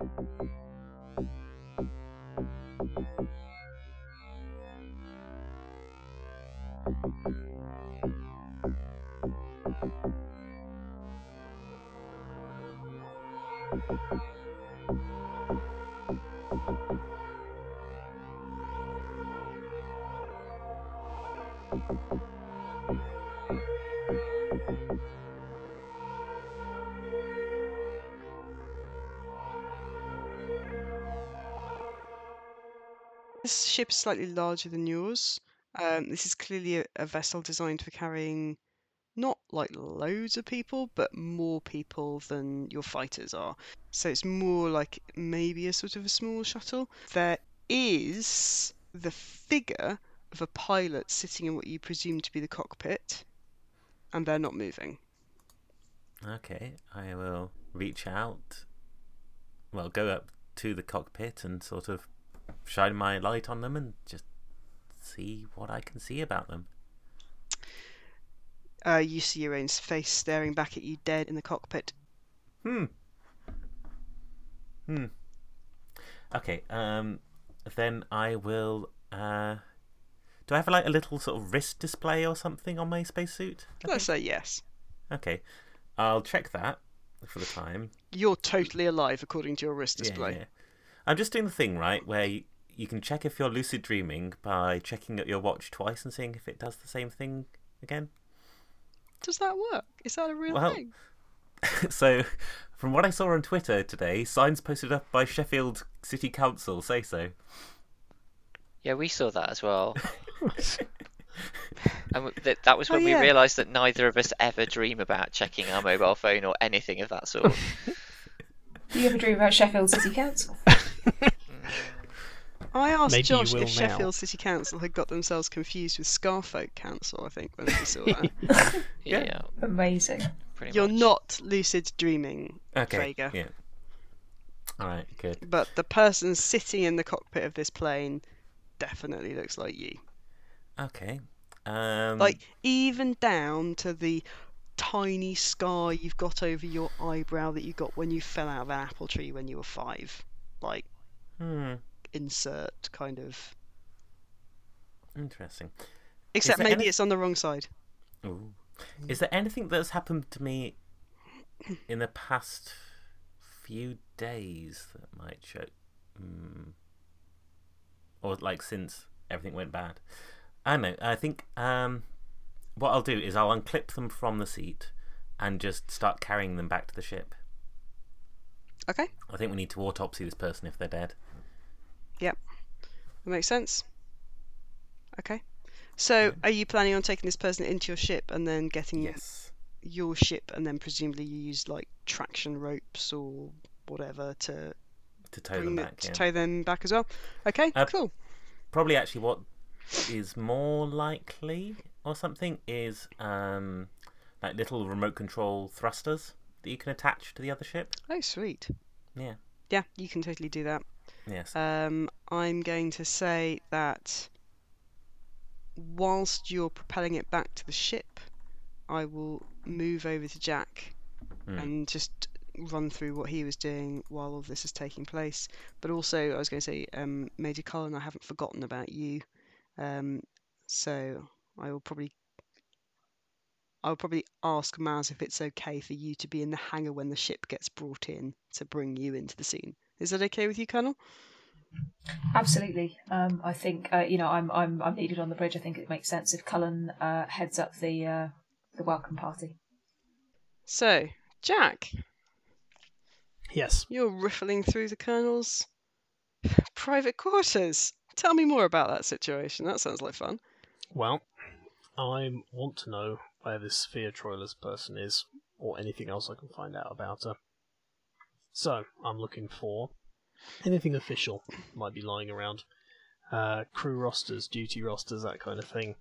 This ship is slightly larger than yours. Um, this is clearly a, a vessel designed for carrying not like loads of people, but more people than your fighters are. So it's more like maybe a sort of a small shuttle. There is the figure of a pilot sitting in what you presume to be the cockpit, and they're not moving. Okay, I will reach out. Well, go up to the cockpit and sort of shine my light on them and just see what I can see about them. Uh, you see your own face staring back at you dead in the cockpit. Hmm. Hmm. Okay. Um. Then I will. Uh. Do I have like a little sort of wrist display or something on my spacesuit? Let's say yes. Okay. I'll check that for the time. You're totally alive according to your wrist display. Yeah, yeah. I'm just doing the thing right where you, you can check if you're lucid dreaming by checking at your watch twice and seeing if it does the same thing again. Does that work? Is that a real Well, thing? so, from what I saw on Twitter today, signs posted up by Sheffield City Council say so. Yeah, we saw that as well. And th- that was Oh, when yeah. we realised that neither of us ever dream about checking our mobile phone or anything of that sort. Do you ever dream about Sheffield City Council? I asked Maybe Josh if now. Sheffield City Council had got themselves confused with Scarfolk Council, I think, when we saw that. yeah, Yeah. Amazing. pretty You're much. not lucid dreaming, Okay. Vega, Yeah. All right. Good. but the person sitting in the cockpit of this plane definitely looks like you. Okay. Um. Like, even down to the tiny scar you've got over your eyebrow that you got when you fell out of an apple tree when you were five. Like, Hmm. Insert kind of. Interesting. Except maybe any- it's on the wrong side. Ooh. Is there anything that's happened to me in the past few days that might show, mm, or like since everything went bad? I don't know. I think um, what I'll do is I'll unclip them from the seat and just start carrying them back to the ship. Okay, I think we need to autopsy this person if they're dead. That makes sense. Okay. So, are you planning on taking this person into your ship and then getting Yes. your ship, and then presumably you use like traction ropes or whatever to To tow them the- back. to yeah. tow them back as well? Okay, Uh, cool. probably actually what is more likely or something is um like little remote control thrusters that you can attach to the other ship. Oh, sweet. Yeah. Yeah, you can totally do that. Yes. Um, I'm going to say that whilst you're propelling it back to the ship, I will move over to Jack Hmm. and just run through what he was doing while all this is taking place. But also, I was going to say, um, Major Cullen, I haven't forgotten about you. Um, so I will probably. I'll probably ask Maz if it's okay for you to be in the hangar when the ship gets brought in to bring you into the scene. Is that okay with you, Colonel? Absolutely. Um, I think uh, you know I'm I'm I'm needed on the bridge. I think it makes sense if Cullen uh, heads up the uh, the welcome party. So, Jack, Yes. you're riffling through the Colonel's private quarters. Tell me more about that situation. That sounds like fun. Well, I want to know where this Sophia Troilers person is, or anything else I can find out about her. So, I'm looking for anything official might be lying around. Uh, crew rosters, duty rosters, that kind of thing.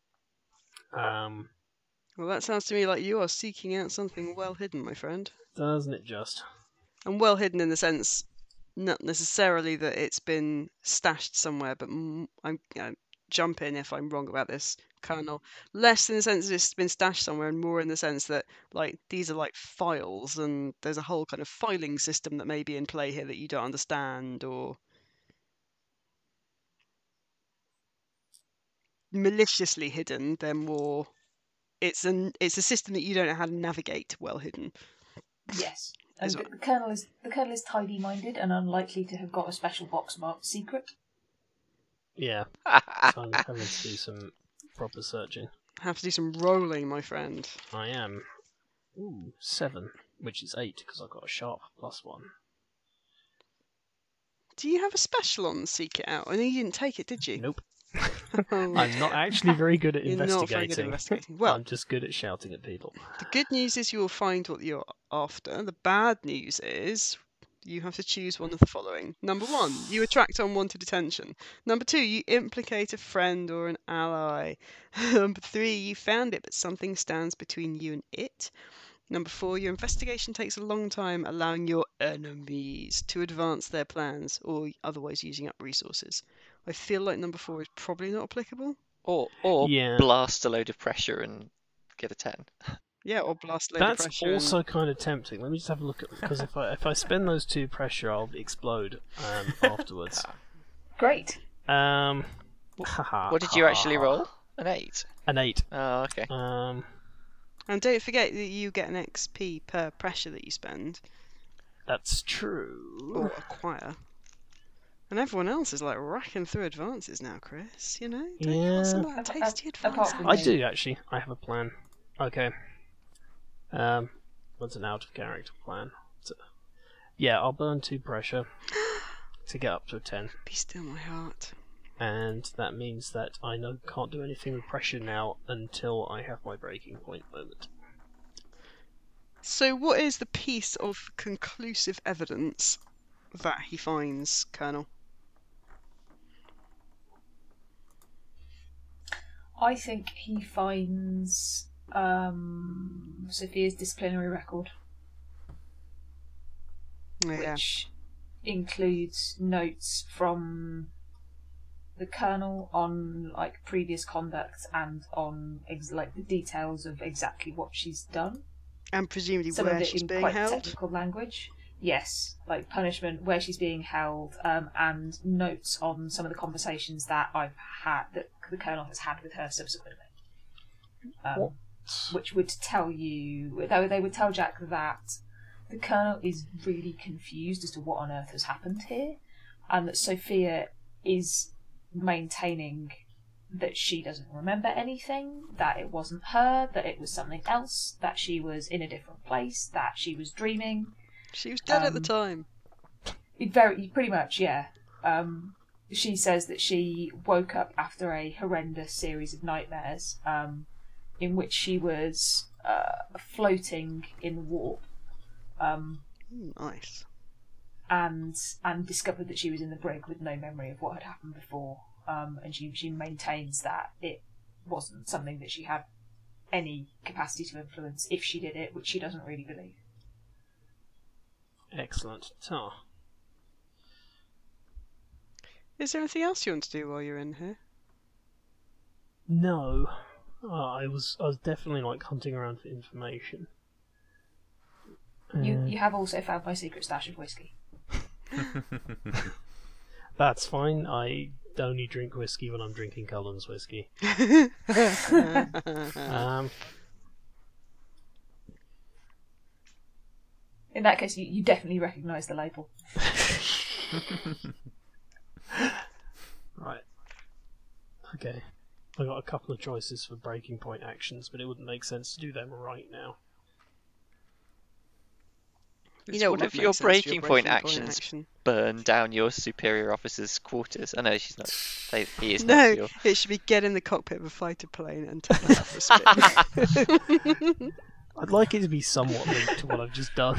Um, Well, that sounds to me like you are seeking out something well hidden, my friend. doesn't it just? And well hidden in the sense, not necessarily that it's been stashed somewhere, but I'm, uh, jump in if I'm wrong about this, Colonel. Less in the sense that it's been stashed somewhere, and more in the sense that like these are like files, and there's a whole kind of filing system that may be in play here that you don't understand, or maliciously hidden. They're more. It's an it's a system that you don't know how to navigate well hidden. Yes. And Is the, what- the colonel is the colonel is tidy minded and unlikely to have got a special box marked secret. Yeah, so I'm having to do some proper searching. Have to do some rolling, my friend. I am. Ooh, seven, which is eight because I've got a sharp plus one. Do you have a special on Seek It Out? I know you didn't take it, did you? Nope. Oh, I'm not actually very good at You're investigating. not very good at investigating. Well, I'm just good at shouting at people. the good news is you will find what you're after. The bad news is you have to choose one of the following. Number one, you attract unwanted attention. Number two, you implicate a friend or an ally. Number three, you found it, but something stands between you and it. Number four, your investigation takes a long time, allowing your enemies to advance their plans or otherwise using up resources. I feel like number four is probably not applicable. Or or Yeah. blast a load of pressure and get a ten. Yeah, or blast load of That's pressure. and- also kind of tempting. Let me just have a look at because if I if I spend those two pressure, I'll explode um, afterwards. Great. Um, What did you actually roll? An eight. An eight. Oh, okay. Um, And don't forget that you get an XP per pressure that you spend that's true. or acquire. And everyone else is like racking through advances now, Chris. You know, don't you want some of that A- a- tasty apart advance? I do actually. I have a plan. Okay. Um, what's an out of character plan? So- yeah, I'll burn two pressure to get up to a ten, Be still, my heart. and that means that I no can't do anything with pressure now until I have my breaking point moment. So, what is the piece of conclusive evidence that he finds, Colonel? I think he finds um, Sophia's disciplinary record, Yeah. which includes notes from the colonel on like previous conduct and on ex- like the details of exactly what she's done. And presumably Some where of it she's in being quite held. technical language. Yes, like punishment, where she's being held, um, and notes on some of the conversations that I've had that the colonel has had with her subsequently. Um, What? Which would tell you they, they would tell Jack that the colonel is really confused as to what on earth has happened here, and that Sophia is maintaining that she doesn't remember anything, that it wasn't her, that it was something else, that she was in a different place, that she was dreaming. She was dead at the um, time. It very pretty much, yeah. Um, she says that she woke up after a horrendous series of nightmares, um, in which she was uh, floating in the warp, um, Nice. and and discovered that she was in the brig with no memory of what had happened before. Um, and she she maintains that it wasn't something that she had any capacity to influence if she did it, which she doesn't really believe. Excellent. So, Is there anything else you want to do while you're in here? no, uh, I was I was definitely like hunting around for information. You Uh, you have also found my secret stash of whiskey. That's fine. I only drink whiskey when I'm drinking Cullen's whiskey. Um, In that case, you, you definitely recognise the label. right. Okay. I got a couple of choices for breaking point actions, but it wouldn't make sense to do them right now. This know, would what if your sense your breaking point action. actions- Burn down your superior officer's quarters. I know she's not. They, he is No, not your. it should be get in the cockpit of a fighter plane and take it out for a spin. I'd like it to be somewhat linked to what I've just done.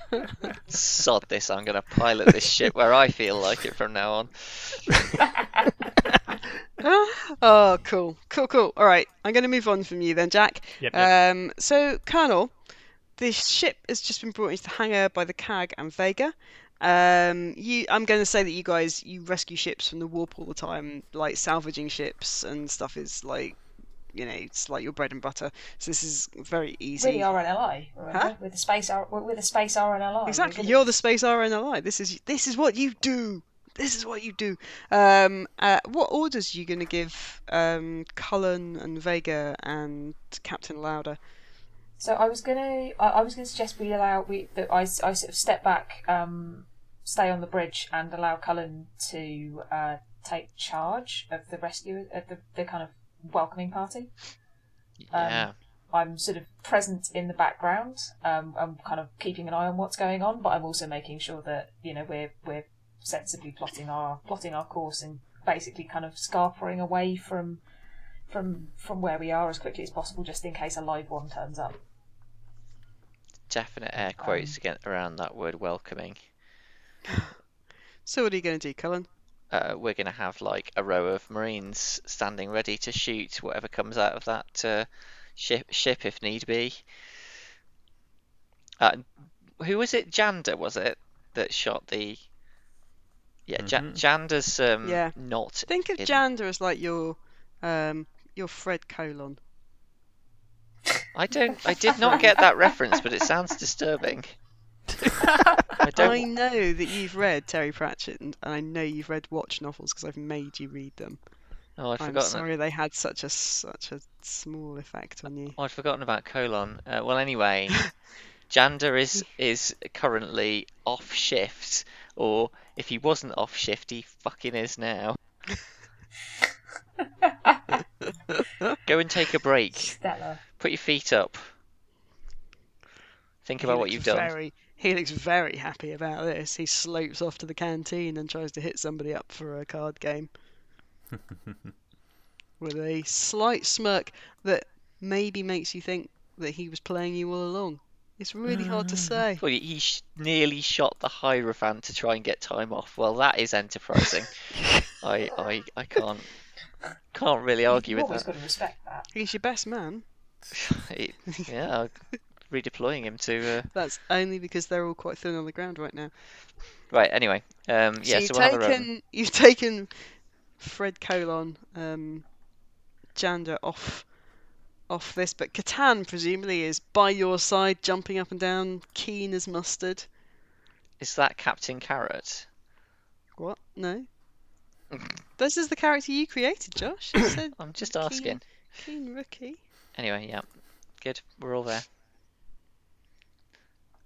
Sod this! I'm gonna pilot this ship where I feel like it from now on. oh, cool, cool, cool. All right, I'm going to move on from you then, Jack. Yep, yep. Um, so, Colonel, this ship has just been brought into the hangar by the CAG and Vega. Um, you, I'm going to say that you guys you rescue ships from the warp all the time, like salvaging ships and stuff is like, you know, it's like your bread and butter. So this is very easy. Really RNLI, remember? Huh? With the space R- the space RNLI. Exactly. You're the space RNLI. This is this is what you do. This is what you do. Um, uh, what orders are you going to give um, Cullen and Vega and Captain Lauder? So I was gonna, I, I was gonna suggest we allow we that I, I sort of step back, um, stay on the bridge, and allow Cullen to uh, take charge of the rescue of the, the kind of welcoming party. Yeah. I'm sort of present in the background. Um, I'm kind of keeping an eye on what's going on, but I'm also making sure that you know we're we're sensibly plotting our plotting our course and basically kind of scarpering away from from from where we are as quickly as possible, just in case a live one turns up. Definite air quotes again around that word welcoming. So what are you going to do, Cullen? Uh, we're going to have like a row of marines standing ready to shoot whatever comes out of that uh, ship, ship if need be. Uh, who was it? Jander was it that shot the? Yeah, Ja- Mhm. Jander's um, Yeah. not. Think of in- Jander as like your um, your Fred Colon. I don't. I did not get that reference, but it sounds disturbing. I don't. I know that you've read Terry Pratchett, and and I know you've read Watch novels because I've made you read them. Oh, I'd I'm forgotten. sorry they had such a such a small effect on you. Oh, I'd forgotten about colon. Uh, well, anyway, Jander is is currently off shift, or if he wasn't off shift, he fucking is now. Go and take a break. Stellar. Put your feet up. Think He about what you've done. Very, he looks very happy about this. He slopes off to the canteen and tries to hit somebody up for a card game. With a slight smirk that maybe makes you think that he was playing you all along. It's really hard to mm. say. Well, he sh- nearly shot the Hierophant to try and get time off. Well, that is enterprising. I, I, I can't, can't really argue You've with always that. got to respect that. He's your best man. It- yeah, redeploying him to. Uh... That's only because they're all quite thin on the ground right now. Right. Anyway, um, yeah. so So, you've we'll have taken you've taken Fred Colon, um, Jander off off this, but Catan presumably is by your side, jumping up and down, keen as mustard. Is that Captain Carrot? What? No. this is the character you created, Josh. You said I'm just asking. keen rookie. Anyway, yeah. Good. We're all there.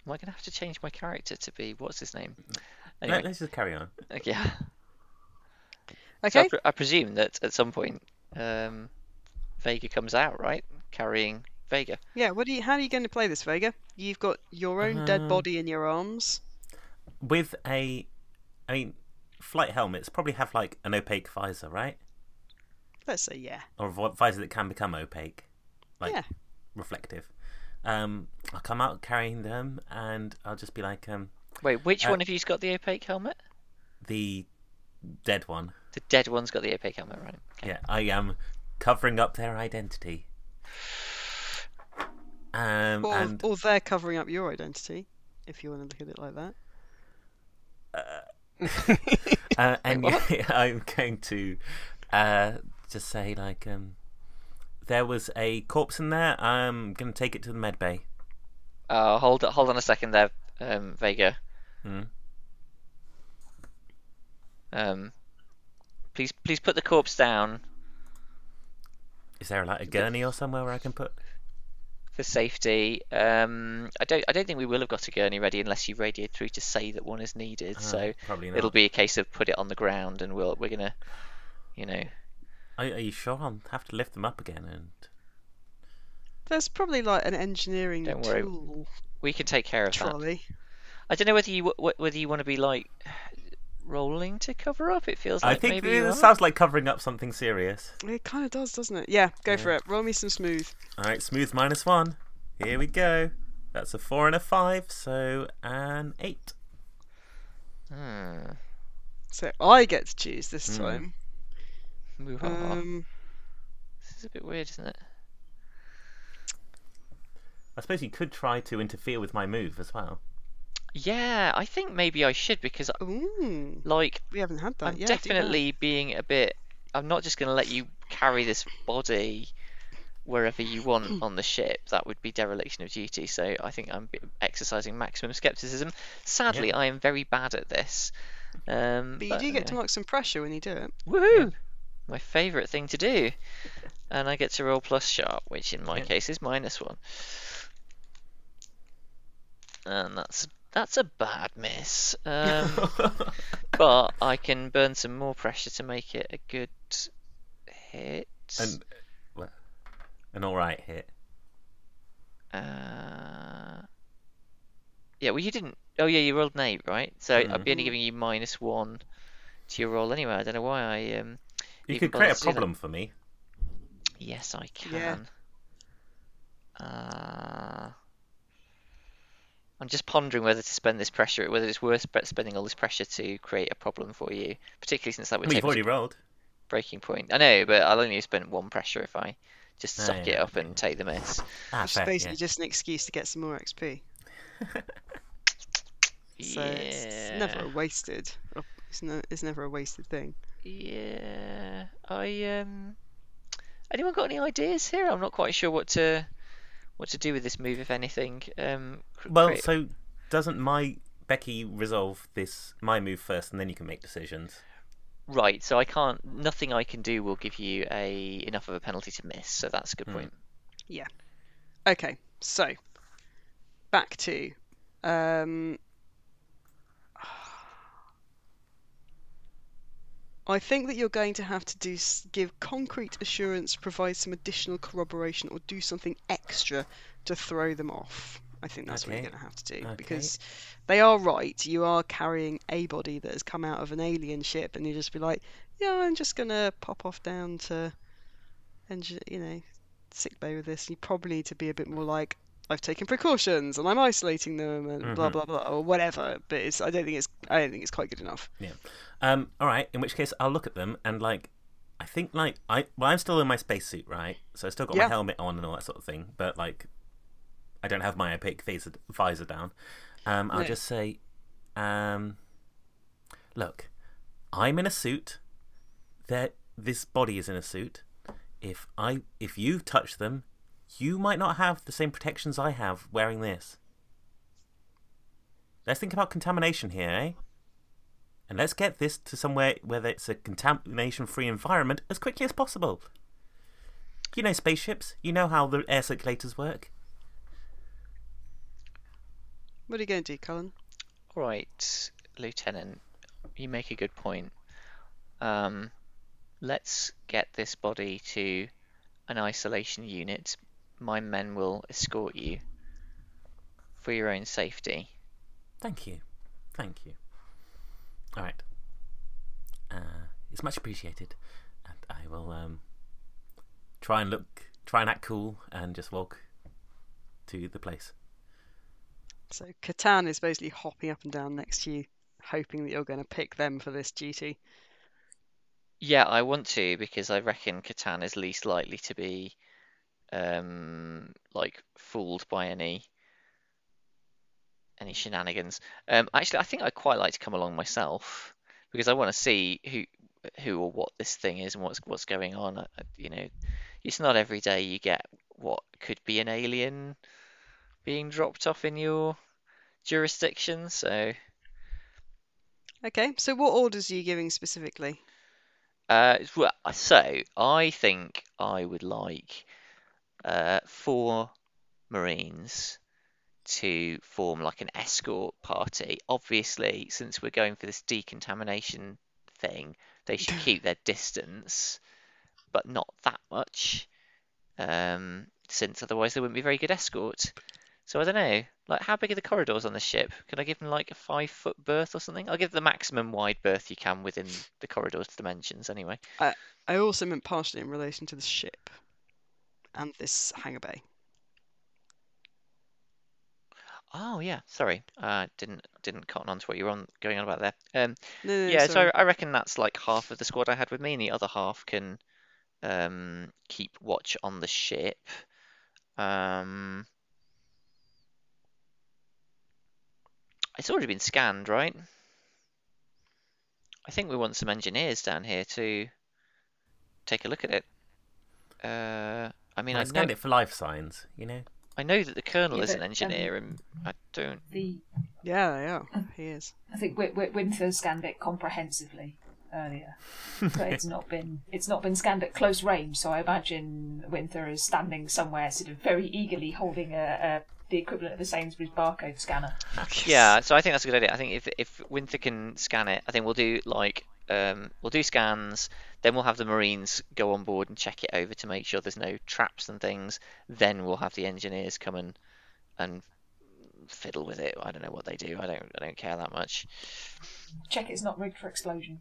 Am I gonna have to change my character to be what's his name? Let, Anyway, us just carry on. yeah. So I, Okay. pre- I presume that at some point, um, Vega comes out, right? Carrying Vega. Yeah. What do you? How are you going to play this, Vega? You've got your own dead Um, body in your arms. With a, I mean, flight helmets probably have like an opaque visor, right? Let's say yeah. Or a visor that can become opaque, like Yeah. reflective. Um, I'll come out carrying them, and I'll just be like, um, Wait, which Uh, one of you's got the opaque helmet? the dead one. The dead one's got the opaque helmet, right? Okay. Yeah, I am covering up their identity. Um, Or, and or they're covering up your identity, if you want to look at it like that. uh, and yeah, I'm going to uh, just say like, um, there was a corpse in there. I'm gonna take it to the med bay. Uh, hold hold on a second there, um, Vega. Hmm. Um, please please put the corpse down Is there like a gurney or somewhere where I can put? for safety. Um, I don't I don't think we will have got a gurney ready unless you radioed through to say that one is needed. Uh, so probably not. it'll be a case of put it on the ground and we'll we're gonna, you know, Are, are you sure? I'll have to lift them up again and. There's probably like an engineering Don't worry. tool we can take care of that. trolley. I don't know whether you w- whether you want to be like rolling to cover up. It feels I like think maybe you this are. sounds like covering up something serious. It kind of does, doesn't it? Yeah, go for it. Roll me some smooth. All right, smooth minus one. Here we go. That's a four and a five, so an eight. Hmm. So I get to choose this Hmm. time. Move on. Um, This is a bit weird, isn't it? I suppose you could try to interfere with my move as well. Yeah, I think maybe I should because, Ooh, like, we haven't had that. I'm yeah, definitely being a bit. I'm not just going to let you carry this body wherever you want on the ship. That would be dereliction of duty. So I think I'm exercising maximum skepticism. Sadly, I am very bad at this. Um, But you do get to mark some pressure when you do it. Woohoo! My favourite thing to do. And I get to roll plus sharp, which in my case is minus one. And that's that's a bad miss. Um, but I can burn some more pressure to make it a good hit. and well, an all right hit. Uh, yeah, well, you didn't. Oh, yeah, you rolled an eight, right? So I'd be only giving you minus one to your roll anyway. I don't know why I um. You could create a to do that. problem for me. Yes, I Yeah. can. Uh, I'm just pondering whether to spend this pressure, whether it's worth spending all this pressure to create a problem for you, particularly since that would Well, take you've already rolled. breaking point. I know, but I'll only spend one pressure if I just Ah, suck it yeah, up and take the miss. Ah, Which is basically yeah. just an excuse to get some more XP. So it's, it's never a wasted. It's, no, it's never a wasted thing. Yeah, I um. Anyone got any ideas here? I'm not quite sure what to what to do with this move, if anything. Um. cr- Well, create- so doesn't my Becky resolve this my move first, and then you can make decisions? Right, so I can't. Nothing I can do will give you a enough of a penalty to miss. So that's a good Hmm. point. Yeah. Okay, so back to um, I think that you're going to have to do give concrete assurance, provide some additional corroboration, or do something extra to throw them off. I think that's what you're going to have to do okay. because they are right. You are carrying a body that has come out of an alien ship, and you just be like, "Yeah, I'm just going to pop off down to, engi- you know, sick bay with this." You probably need to be a bit more like, "I've taken precautions and I'm isolating them," and blah Mhm. blah blah, or whatever. But it's I don't think it's I don't think it's quite good enough. Yeah. Um, all right. In which case, I'll look at them and like, I think like I well, I'm still in my spacesuit, right? So I still got Yeah. my helmet on and all that sort of thing, but like, I don't have my opaque visor, visor down. Um, I'll No. just say, um, look, I'm in a suit. That this body is in a suit. If I if you touch them, you might not have the same protections I have wearing this. Let's think about contamination here, eh? And let's get this to somewhere where it's a contamination free environment as quickly as possible. You know spaceships, you know how the air circulators work. What are you going to do, Cullen? All right, Lieutenant, you make a good point. Um, let's get this body to an isolation unit. My men will escort you for your own safety. Thank you. Thank you. Alright. Uh, it's much appreciated. And I will um, try and look, try and act cool and just walk to the place. So Catan is basically hopping up and down next to you, hoping that you're going to pick them for this duty. Yeah, I want to because I reckon Catan is least likely to be um like fooled by any any shenanigans. Um actually I think I'd quite like to come along myself because I want to see who who or what this thing is and what's what's going on. I- I- You know, it's not every day you get what could be an alien being dropped off in your jurisdiction, so Okay, so what orders are you giving specifically? Uh, well, so I think I would like uh, four Marines to form like an escort party. Obviously, since we're going for this decontamination thing, they should keep their distance, but not that much, um, since otherwise they wouldn't be a very good escort. So I don't know, like how big are the corridors on the ship? Can I give them like a five foot berth or something? I'll give the maximum wide berth you can within the corridor's dimensions anyway. I also meant partially in relation to the ship and this hangar bay. Oh yeah, sorry, uh, didn't didn't cotton on to what you were on going on about there. Um, No, no, yeah, so. I reckon that's like half of the squad I had with me, and the other half can um keep watch on the ship. Um, it's already been scanned, right? I think we want some engineers down here to take a look at it. Uh, I mean, I I know, scanned it for life signs, you know. I know that the colonel Yeah, is an but, um, engineer, and I don't. The Yeah, yeah, he is. I think Wi- Wi- Winther scanned it comprehensively earlier, but it's not been it's not been scanned at close range. So I imagine Winther is standing somewhere, sort of very eagerly holding a, a the equivalent of a Sainsbury's barcode scanner. Yeah, so I think that's a good idea. I think if if Winther can scan it, I think we'll do like um, we'll do scans. Then we'll have the Marines go on board and check it over to make sure there's no traps and things. Then we'll have the engineers come and and fiddle with it. I don't know what they do. I don't I don't care that much. Check it's not rigged for explosion.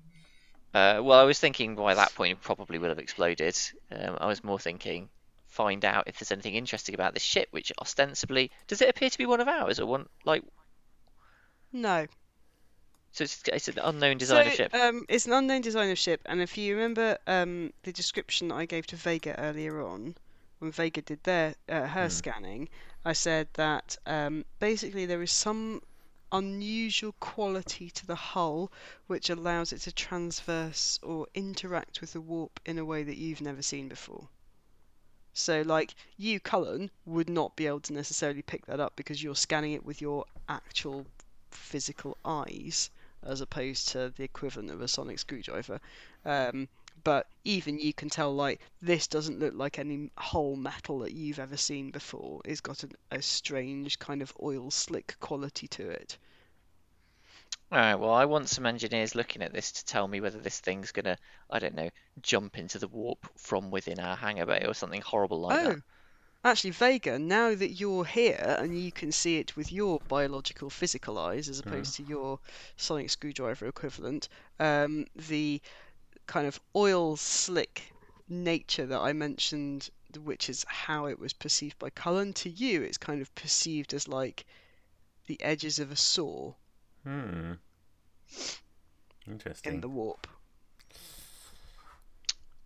Uh, well, I was thinking by that point it probably will have exploded. Um, I was more thinking find out if there's anything interesting about this ship, which ostensibly does it appear to be one of ours or one like No. So it's, it's an unknown designer so, ship. Um, it's an unknown designer ship, and if you remember um, the description that I gave to Vega earlier on, when Vega did their uh, her Hmm. scanning, I said that um, basically there is some unusual quality to the hull which allows it to transverse or interact with the warp in a way that you've never seen before. So, like, you, Cullen, would not be able to necessarily pick that up because you're scanning it with your actual physical eyes as opposed to the equivalent of a sonic screwdriver. Um, but even you can tell, like, this doesn't look like any whole metal that you've ever seen before. It's got an, a strange kind of oil slick quality to it. All right, well, I want some engineers looking at this to tell me whether this thing's gonna, I don't know, jump into the warp from within our hangar bay or something horrible like oh, that. Actually, Vega, now that you're here and you can see it with your biological physical eyes as opposed to your sonic screwdriver equivalent, um, the kind of oil slick nature that I mentioned, which is how it was perceived by Cullen, to you it's kind of perceived as like the edges of a saw Hmm. Interesting. In the warp.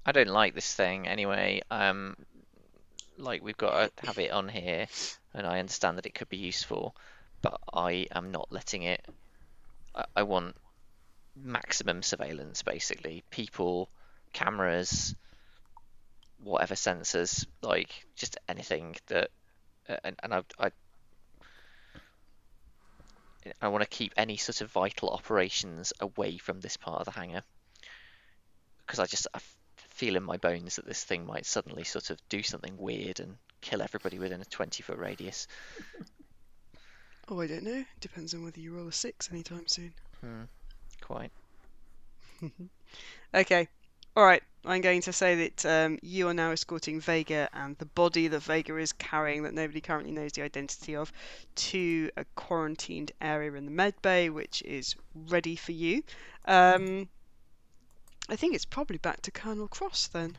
I don't like this thing anyway. Um, like we've got to have it on here, and I understand that it could be useful, but I am not letting it. I, I want maximum surveillance, basically. People, cameras, whatever sensors, like just anything that, and, and I, I I want to keep any sort of vital operations away from this part of the hangar because I just I feel in my bones that this thing might suddenly sort of do something weird and kill everybody within a 20 foot radius. Oh, I don't know. Depends on whether you roll a six anytime soon. Hmm, quite. Okay. All right. I'm going to say that um, you are now escorting Vega and the body that Vega is carrying, that nobody currently knows the identity of, to a quarantined area in the med bay, which is ready for you. Um, I think it's probably back to Colonel Cross then.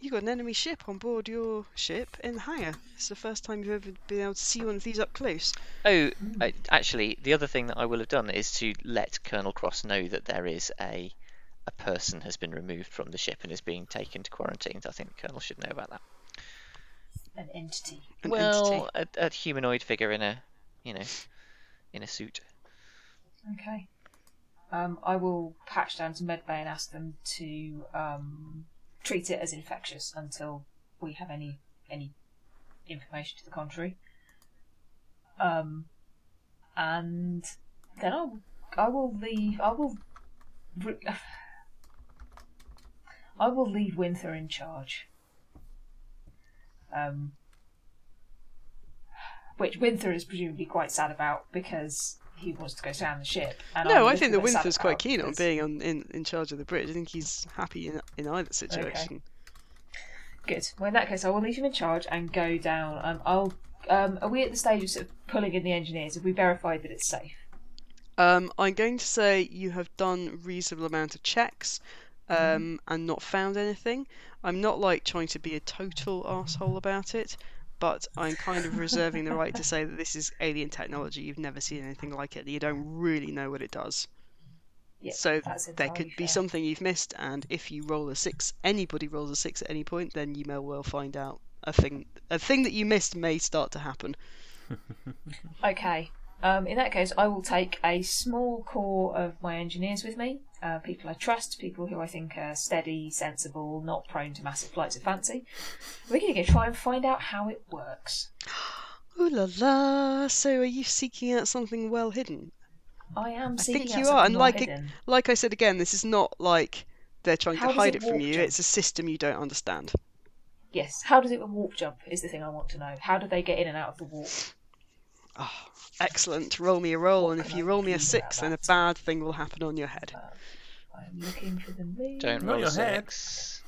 You got an enemy ship on board your ship in the hangar. It's the first time you've ever been able to see one of these up close. Oh, I, actually, the other thing that I will have done is to let Colonel Cross know that there is a a person has been removed from the ship and is being taken to quarantine. I think the Colonel should know about that. An entity. An well, entity. a, a humanoid figure in a, you know, in a suit. Okay. Um, I will patch down to medbay and ask them to um, treat it as infectious until we have any any information to the contrary. Um, and then I'll I will leave. I will. I will leave Winther in charge. Um, which Winther is presumably quite sad about because he wants to go down the ship. No, I think little that bit sad Winther's quite keen on being on in, in charge of the bridge. I think he's happy in, in either situation. Good. Well, in that case, I will leave him in charge and go down. Um, I'll. Um, are we at the stage of sort of pulling in the engineers? Have we verified that it's safe? Um, I'm going to say you have done reasonable amount of checks um, Mm-hmm. and not found anything. I'm not like trying to be a total asshole about it, but I'm kind of reserving the right to say that this is alien technology. You've never seen anything like it. You don't really know what it does. Yeah, so there could be fair. something you've missed, and if you roll a six, anybody rolls a six at any point, then you may well find out a thing. A thing that you missed may start to happen. Okay. Um, in that case, I will take a small core of my engineers with me. Uh, people I trust, people who I think are steady, sensible, not prone to massive flights of fancy. We're going to try and find out how it works. Ooh la la! So, are you seeking out something well hidden? I am seeking out something. I think you are, and like it, like I said again, this is not like they're trying How to hide it it from you. jump? It's a system you don't understand. Yes. How does it warp jump? Is the thing I want to know. How do they get in and out of the warp? Oh, excellent! Roll me a roll, What and if can you I roll me a six, then a bad thing will happen on your head. I'm looking for the lead. Don't roll a your head. six.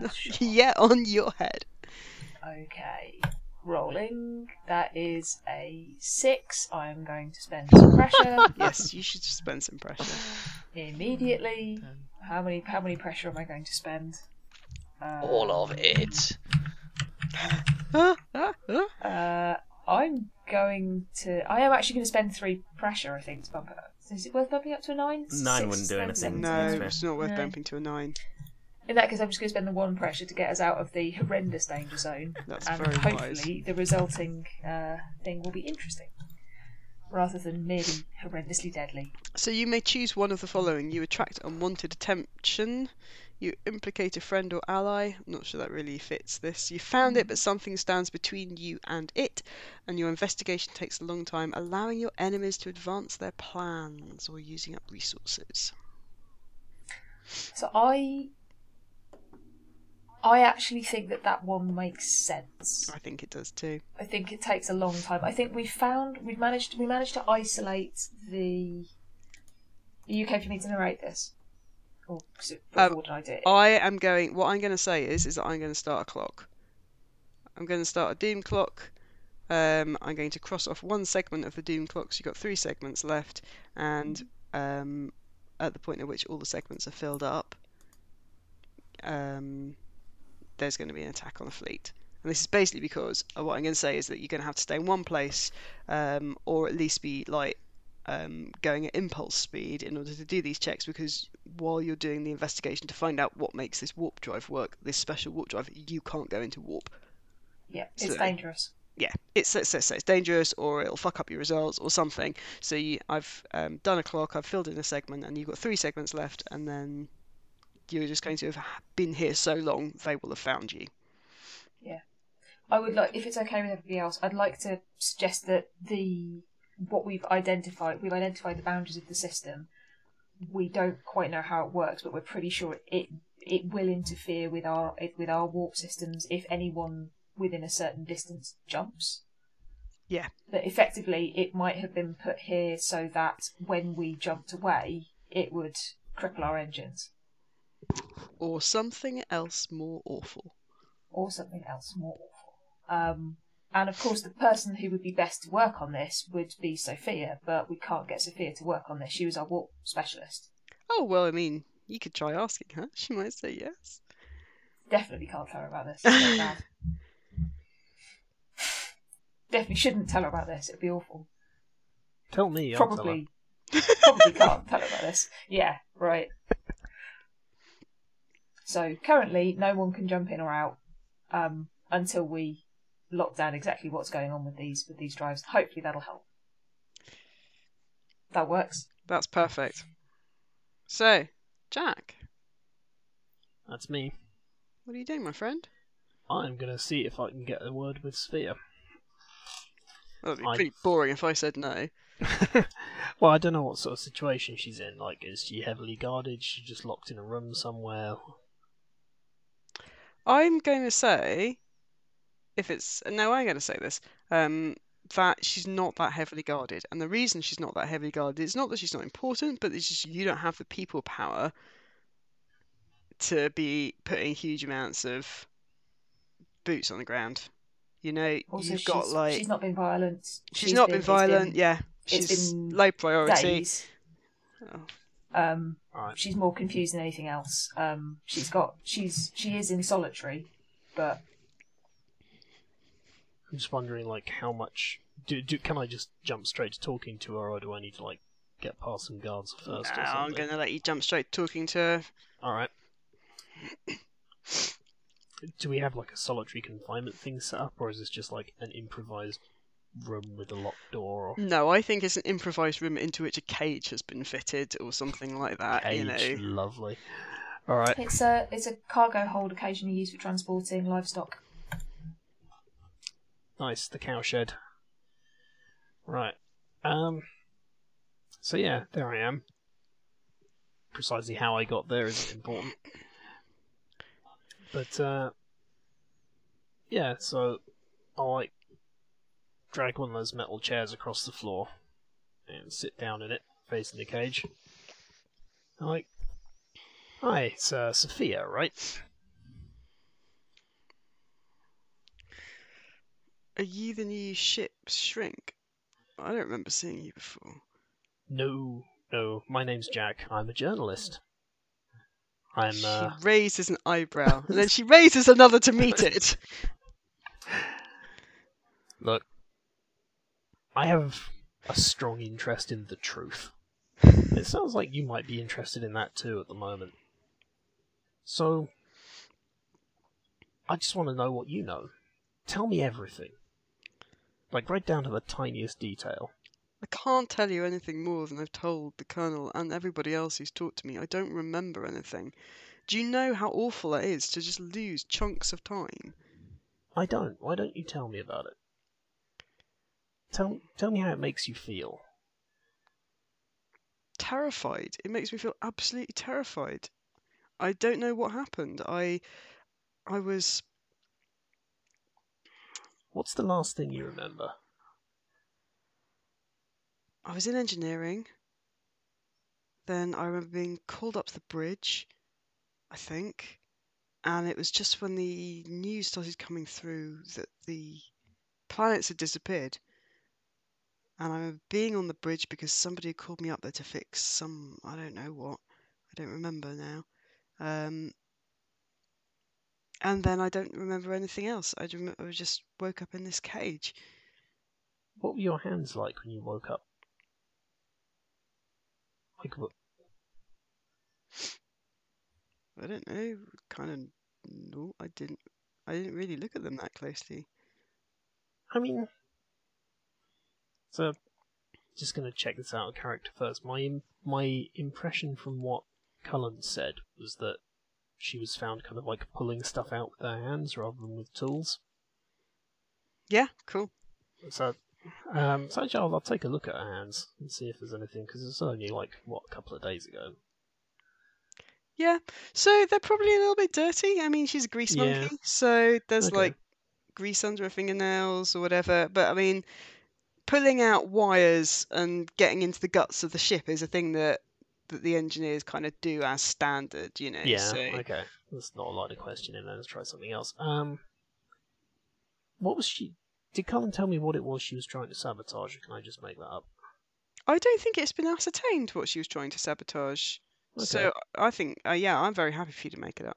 That's yeah, on your head. Okay. Rolling. That is a six. I am going to spend some pressure Yes, you should spend some pressure. immediately. How many? How many pressure am I going to spend? Uh, All of it. Ah, ah, ah. Uh, I'm going to. I am actually going to spend three pressure. I think to bump it up. Is it worth bumping up to a nine? Nine Six, wouldn't do anything. No, That's seven. fair. it's not worth No. bumping to a nine. In that case, I'm just going to spend the one pressure to get us out of the horrendous danger zone, That's and very hopefully wise. the resulting uh, thing will be interesting, rather than merely horrendously deadly. So you may choose one of the following: you attract unwanted attention, you implicate a friend or ally. I'm not sure that really fits this. You found it, mm. but something stands between you and it, and your investigation takes a long time, allowing your enemies to advance their plans or using up resources. So I, I actually think that that one makes sense. I think it does too. I think it takes a long time. I think we found we've managed we managed to isolate the. Are you okay for me to narrate this? Or s- Um, before did I do? I am going. What I'm going to say is, is that I'm going to start a clock. I'm going to start a doom clock. Um, I'm going to cross off one segment of the doom clock. So you've got three segments left, and um, at the point at which all the segments are filled up, um, there's going to be an attack on the fleet. And this is basically because uh, what I'm going to say is that you're going to have to stay in one place, um, or at least be like um, going at impulse speed in order to do these checks because while you're doing the investigation to find out what makes this warp drive work, this special warp drive, you can't go into warp. yeah, it's so- dangerous. Yeah, it's it's, it's, it's dangerous or it'll fuck up your results or something. So you, I've um, done a clock, I've filled in a segment, and you've got three segments left, and then you're just going to have been here so long they will have found you. Yeah. I would like, if it's okay with everybody else, I'd like to suggest that the what we've identified, we've identified the boundaries of the system. We don't quite know how it works, but we're pretty sure it it will interfere with our with our warp systems if anyone within a certain distance jumps. Yeah. That effectively it might have been put here so that when we jumped away, it would cripple our engines Or something else more awful. or something else more awful. Um, and of course, the person who would be best to work on this would be Sophia, but we can't get Sophia to work on this. She was our warp specialist. Oh well, I mean, you could try asking her. She might say yes. Definitely can't tell her about this. It's so bad. Definitely shouldn't tell her about this. It'd be awful. Tell me. I'll tell her. Probably, probably can't tell her about this. Yeah, right. So currently, no one can jump in or out um, until we lock down exactly what's going on with these with these drives. Hopefully, that'll help. That works. That's perfect. So, Jack, That's me. what are you doing, my friend? I'm gonna see if I can get a word with Sophia. Well, it'd be I- pretty boring if I said no. well, I don't know what sort of situation she's in. Like, is she heavily guarded? Is she just locked in a room somewhere? I'm going to say, if it's no, I'm going to say this, um, that she's not that heavily guarded, and the reason she's not that heavily guarded is not that she's not important, but it's just you don't have the people power to be putting huge amounts of boots on the ground. You know, Also, you've she's, got like she's not been violent. she's, not been, it's violent. yeah, it's she's been low priority. Days. Oh, Um, Alright. she's more confused than anything else. Um, she's got she's she is in solitary, but I'm just wondering, like, how much. Do, do can I just jump straight to talking to her, or do I need to like get past some guards first? or nah, I'm something? going to let you jump straight talking to her. All right. Do we have like a solitary confinement thing set up, or is this just like an improvised room with a locked door or No, I think it's an improvised room into which a cage has been fitted or something like that. cage. You know, Lovely. All right. It's a it's a cargo hold occasionally used for transporting livestock. Nice, the cowshed. Right. Um. So yeah, there I am. Precisely how I got there isn't important. But uh, yeah. So I like drag one of those metal chairs across the floor and sit down in it, facing the cage. I like, hi, it's uh, Sophia, right? Are you the new ship's shrink? I don't remember seeing you before. No, no, my name's Jack. I'm a journalist. I'm uh, She raises an eyebrow, and then she raises another to meet it. Look, I have a strong interest in the truth. It sounds like you might be interested in that too at the moment. So, I just want to know what you know. Tell me everything. Like, right down to the tiniest detail. I can't tell you anything more than I've told the Colonel and everybody else who's talked to me. I don't remember anything. Do you know how awful it is to just lose chunks of time? I don't. Why don't you tell me about it? Tell, tell me how it makes you feel. Terrified. It makes me feel absolutely terrified. I don't know what happened. I I was What's the last thing you remember? I was in engineering. Then I remember being called up to the bridge, I think. And it was just when the news started coming through that the planets had disappeared. And I remember being on the bridge because somebody called me up there to fix some, I don't know what. I don't remember now. Um, and then I don't remember anything else. I, just woke up in this cage. What were your hands like when you woke up? Like, what, I don't know. Kind of. No, I didn't. I didn't really look at them that closely. I mean, so just gonna check this out of character first. My my impression from what Cullen said was that she was found kind of like pulling stuff out with her hands rather than with tools. Yeah, cool. So, um, so actually I'll, I'll take a look at her hands and see if there's anything because it's only like what a couple of days ago. Yeah, so they're probably a little bit dirty. I mean, she's a grease Yeah. monkey, so there's Okay. like grease under her fingernails or whatever. But I mean, pulling out wires and getting into the guts of the ship is a thing that that the engineers kind of do as standard, you know. Yeah, so okay. There's not a lot of questioning. Let's try something else. Um, what was she? Did Cullen tell me what it was she was trying to sabotage, or can I just make that up? I don't think it's been ascertained what she was trying to sabotage. So I think, uh, yeah, I'm very happy for you to make it up.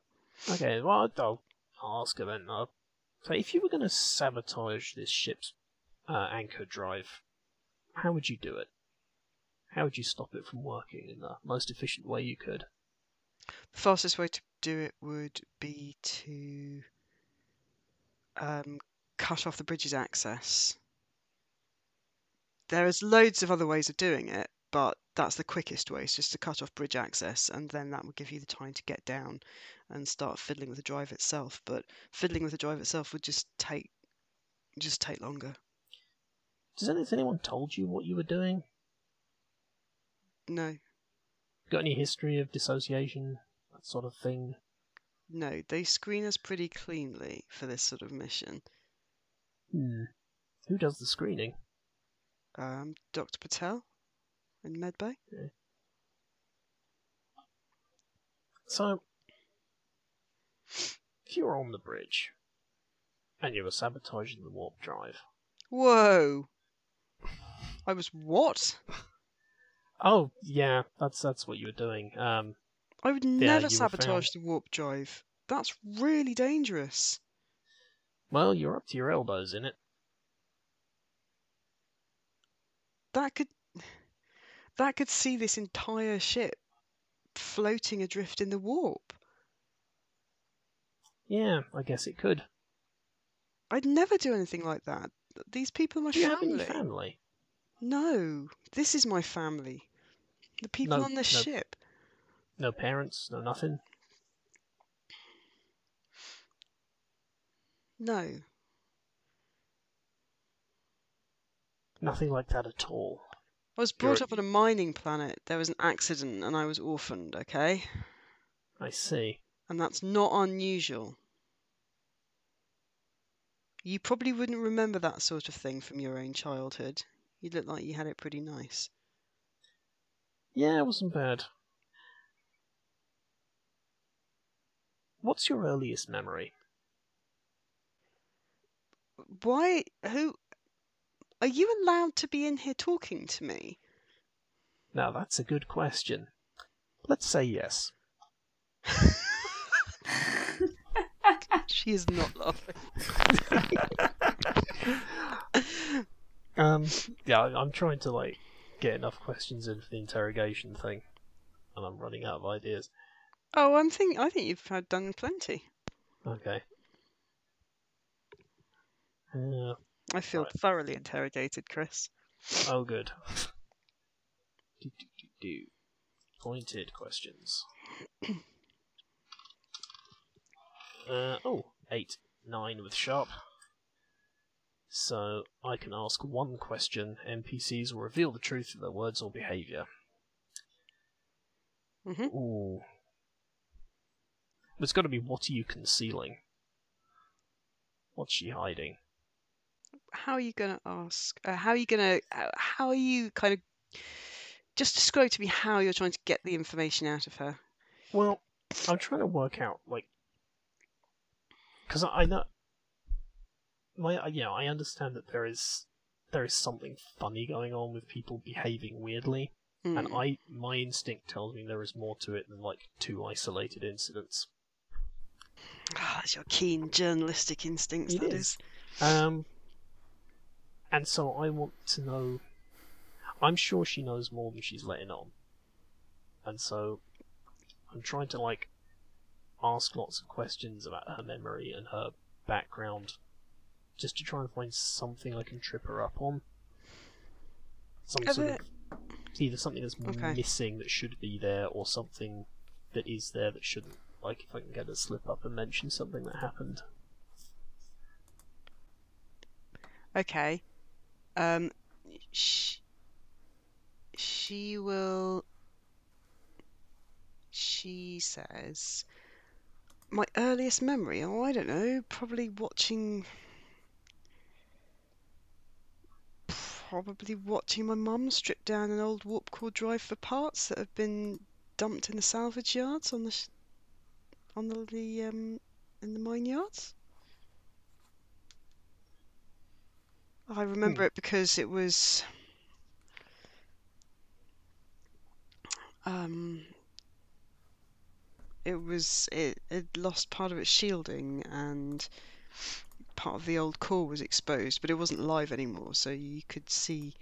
Okay, well, I'll, I'll ask her then. Uh, so, if you were going to sabotage this ship's uh, anchor drive, how would you do it? How would you stop it from working in the most efficient way you could? The fastest way to do it would be to um, cut off the bridge's access. There is loads of other ways of doing it, but that's the quickest way. It's just to cut off bridge access, and then that would give you the time to get down and start fiddling with the drive itself. But fiddling with the drive itself would just take just take longer. Does has anyone told you what you were doing? No, Got any history of dissociation, that sort of thing? no, they screen us pretty cleanly for this sort of mission. Hmm. Who does the screening? Um, Dr. Patel in Medbay. So, if you were on the bridge and you were sabotaging the warp drive, Whoa! I was what? Oh yeah, that's that's what you were doing. Um, I would Yeah, never sabotage the warp drive. That's really dangerous. well, you're up to your elbows in it. That could that could see this entire ship floating adrift in the warp. Yeah, I guess it could. I'd never do anything like that. These people are my Do you have any family? No, this is my family. The people No, on the no. ship. No parents? No nothing? No. Nothing like that at all. I was You're- brought up on a mining planet. There was an accident and I was orphaned, okay? I see. And that's not unusual. You probably wouldn't remember that sort of thing from your own childhood. You look like you had it pretty nice. Yeah, it wasn't bad. What's your earliest memory? Why? Who? Are you allowed to be in here talking to me? Now, that's a good question. Let's say yes. She is not laughing. Um, yeah, I- I'm trying to like get enough questions in for the interrogation thing, and I'm running out of ideas. Oh, I'm think. I think you've had done plenty. Okay. Uh, I feel Right. thoroughly interrogated, Chris. oh, good. do, do, do, do. Pointed questions. uh, oh, eight, nine with sharp. So I can ask one question. NPCs will reveal the truth of their words or behavior. Mhm. Ooh. It's got to be what are you concealing? What's she hiding? How are you going to ask? Uh, how are you going to? How are you kind of? Just describe to me how you're trying to get the information out of her. Well, I'm trying to work out like because I, I know my I- you know I understand that there is there is something funny going on with people behaving weirdly, and Hmm. I my instinct tells me there is more to it than like two isolated incidents. Ah, that's your keen journalistic instincts. It that is. is. Um, and so I want to know. I'm sure she knows more than she's letting on, and so I'm trying to like ask lots of questions about her memory and her background, just to try and find something I can trip her up on. Some sort there- of either something that's Okay. missing that should be there, or something that is there that shouldn't. Like if I can get a slip up and mention something that happened. Okay. Um, sh- she will. She says, "My earliest memory. Oh, I don't know. Probably watching. Probably watching my mum strip down an old warp core drive for parts that have been dumped in the salvage yards on the sh- on the, the um in the mine yards." I remember it because it was um it was it it lost part of its shielding and part of the old core was exposed, but it wasn't live anymore, so you could see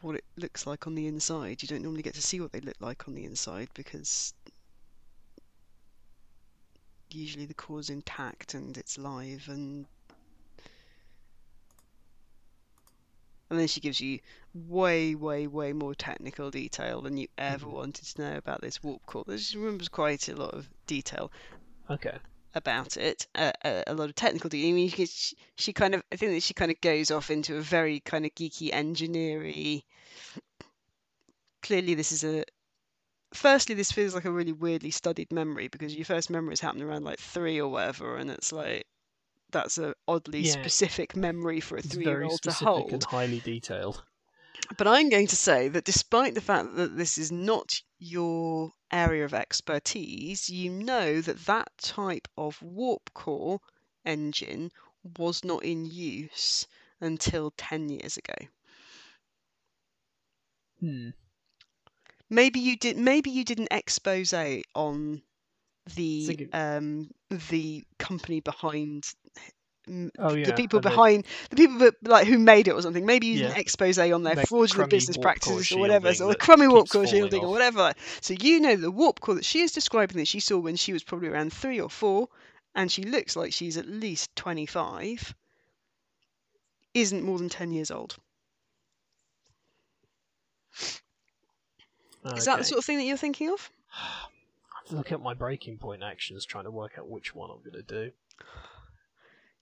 what it looks like on the inside. You don't normally get to see what they look like on the inside because usually the core's intact and it's live and and then she gives you way, way, way more technical detail than you ever Mhm. wanted to know about this warp core. She remembers quite a lot of detail Okay. About it, uh, a, a lot of technical detail. I mean, she, she- kind of, I think that she kind of goes off into a very kind of geeky engineering. Clearly, this is a. Firstly, this feels like a really weirdly studied memory because your first memories happen around like three or whatever, and it's like that's a oddly Yeah. specific memory for a three-year-old to specific hold. and highly detailed. But I'm going to say that despite the fact that this is not your area of expertise, you know that that type of warp core engine was not in use until 10 years ago. Hmm. Maybe you did maybe you did an expose on the um the company behind Oh the people behind the people like who made it or something. Maybe you did an expose on their Their fraudulent business practices or whatever, or the crummy warp core shielding or whatever. So you know the warp core that she is describing that she saw when she was probably around three or four, and she looks like she's at least twenty five. isn't more than 10 years old. Is that the sort of thing that you're thinking of? I have to look at my breaking point actions, trying to work out which one I'm going to do.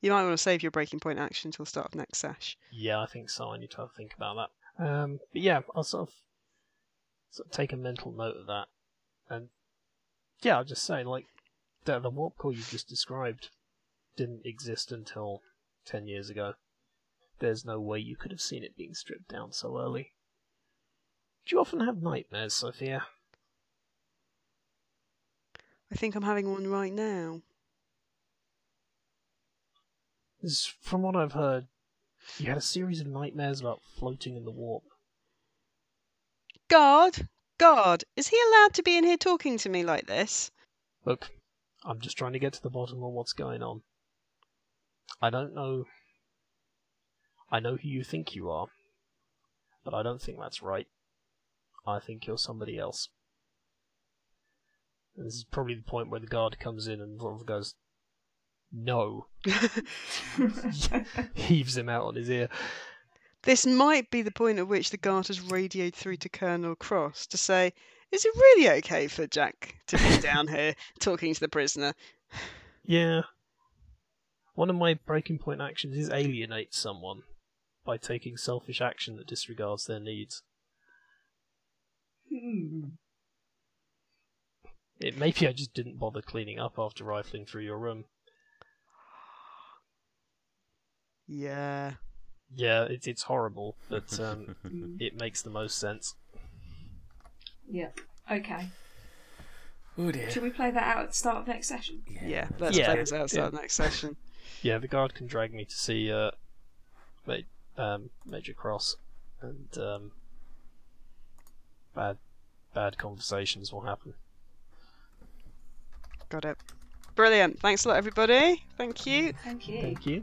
You might want to save your breaking point action until the start of next sesh. Yeah, I think so. I need to have a think about that. Um, but yeah, I'll sort of, sort of take a mental note of that, and yeah, I'll just say like the the warp core you just described didn't exist until ten years ago. There's no way you could have seen it being stripped down so early. Do you often have nightmares, Sophia? I think I'm having one right now. 'Cause from what I've heard, you had a series of nightmares about floating in the warp. Guard! Guard! Is he allowed to be in here talking to me like this? Look, I'm just trying to get to the bottom of what's going on. I don't know. I know who you think you are, but I don't think that's right. I think you're somebody else. This is probably the point where the guard comes in and sort of goes, No. Heaves him out on his ear. This might be the point at which the guard has radioed through to Colonel Cross to say, Is it really okay for Jack to be down here talking to the prisoner? Yeah. One of my breaking point actions is alienate someone by taking selfish action that disregards their needs. Hmm. It maybe I just didn't bother cleaning up after rifling through your room. Yeah. Yeah, it's it's horrible, but um, it makes the most sense. Yeah. Okay. Oh dear. Should we play that out at the start of next session? Yeah. Let's Yeah. play this outside next session. Yeah, the guard can drag me to see uh, Ma- um, Major Cross, and um, bad bad conversations will happen. Got it. Brilliant. Thanks a lot, everybody. Thank you. Thank you. Thank you.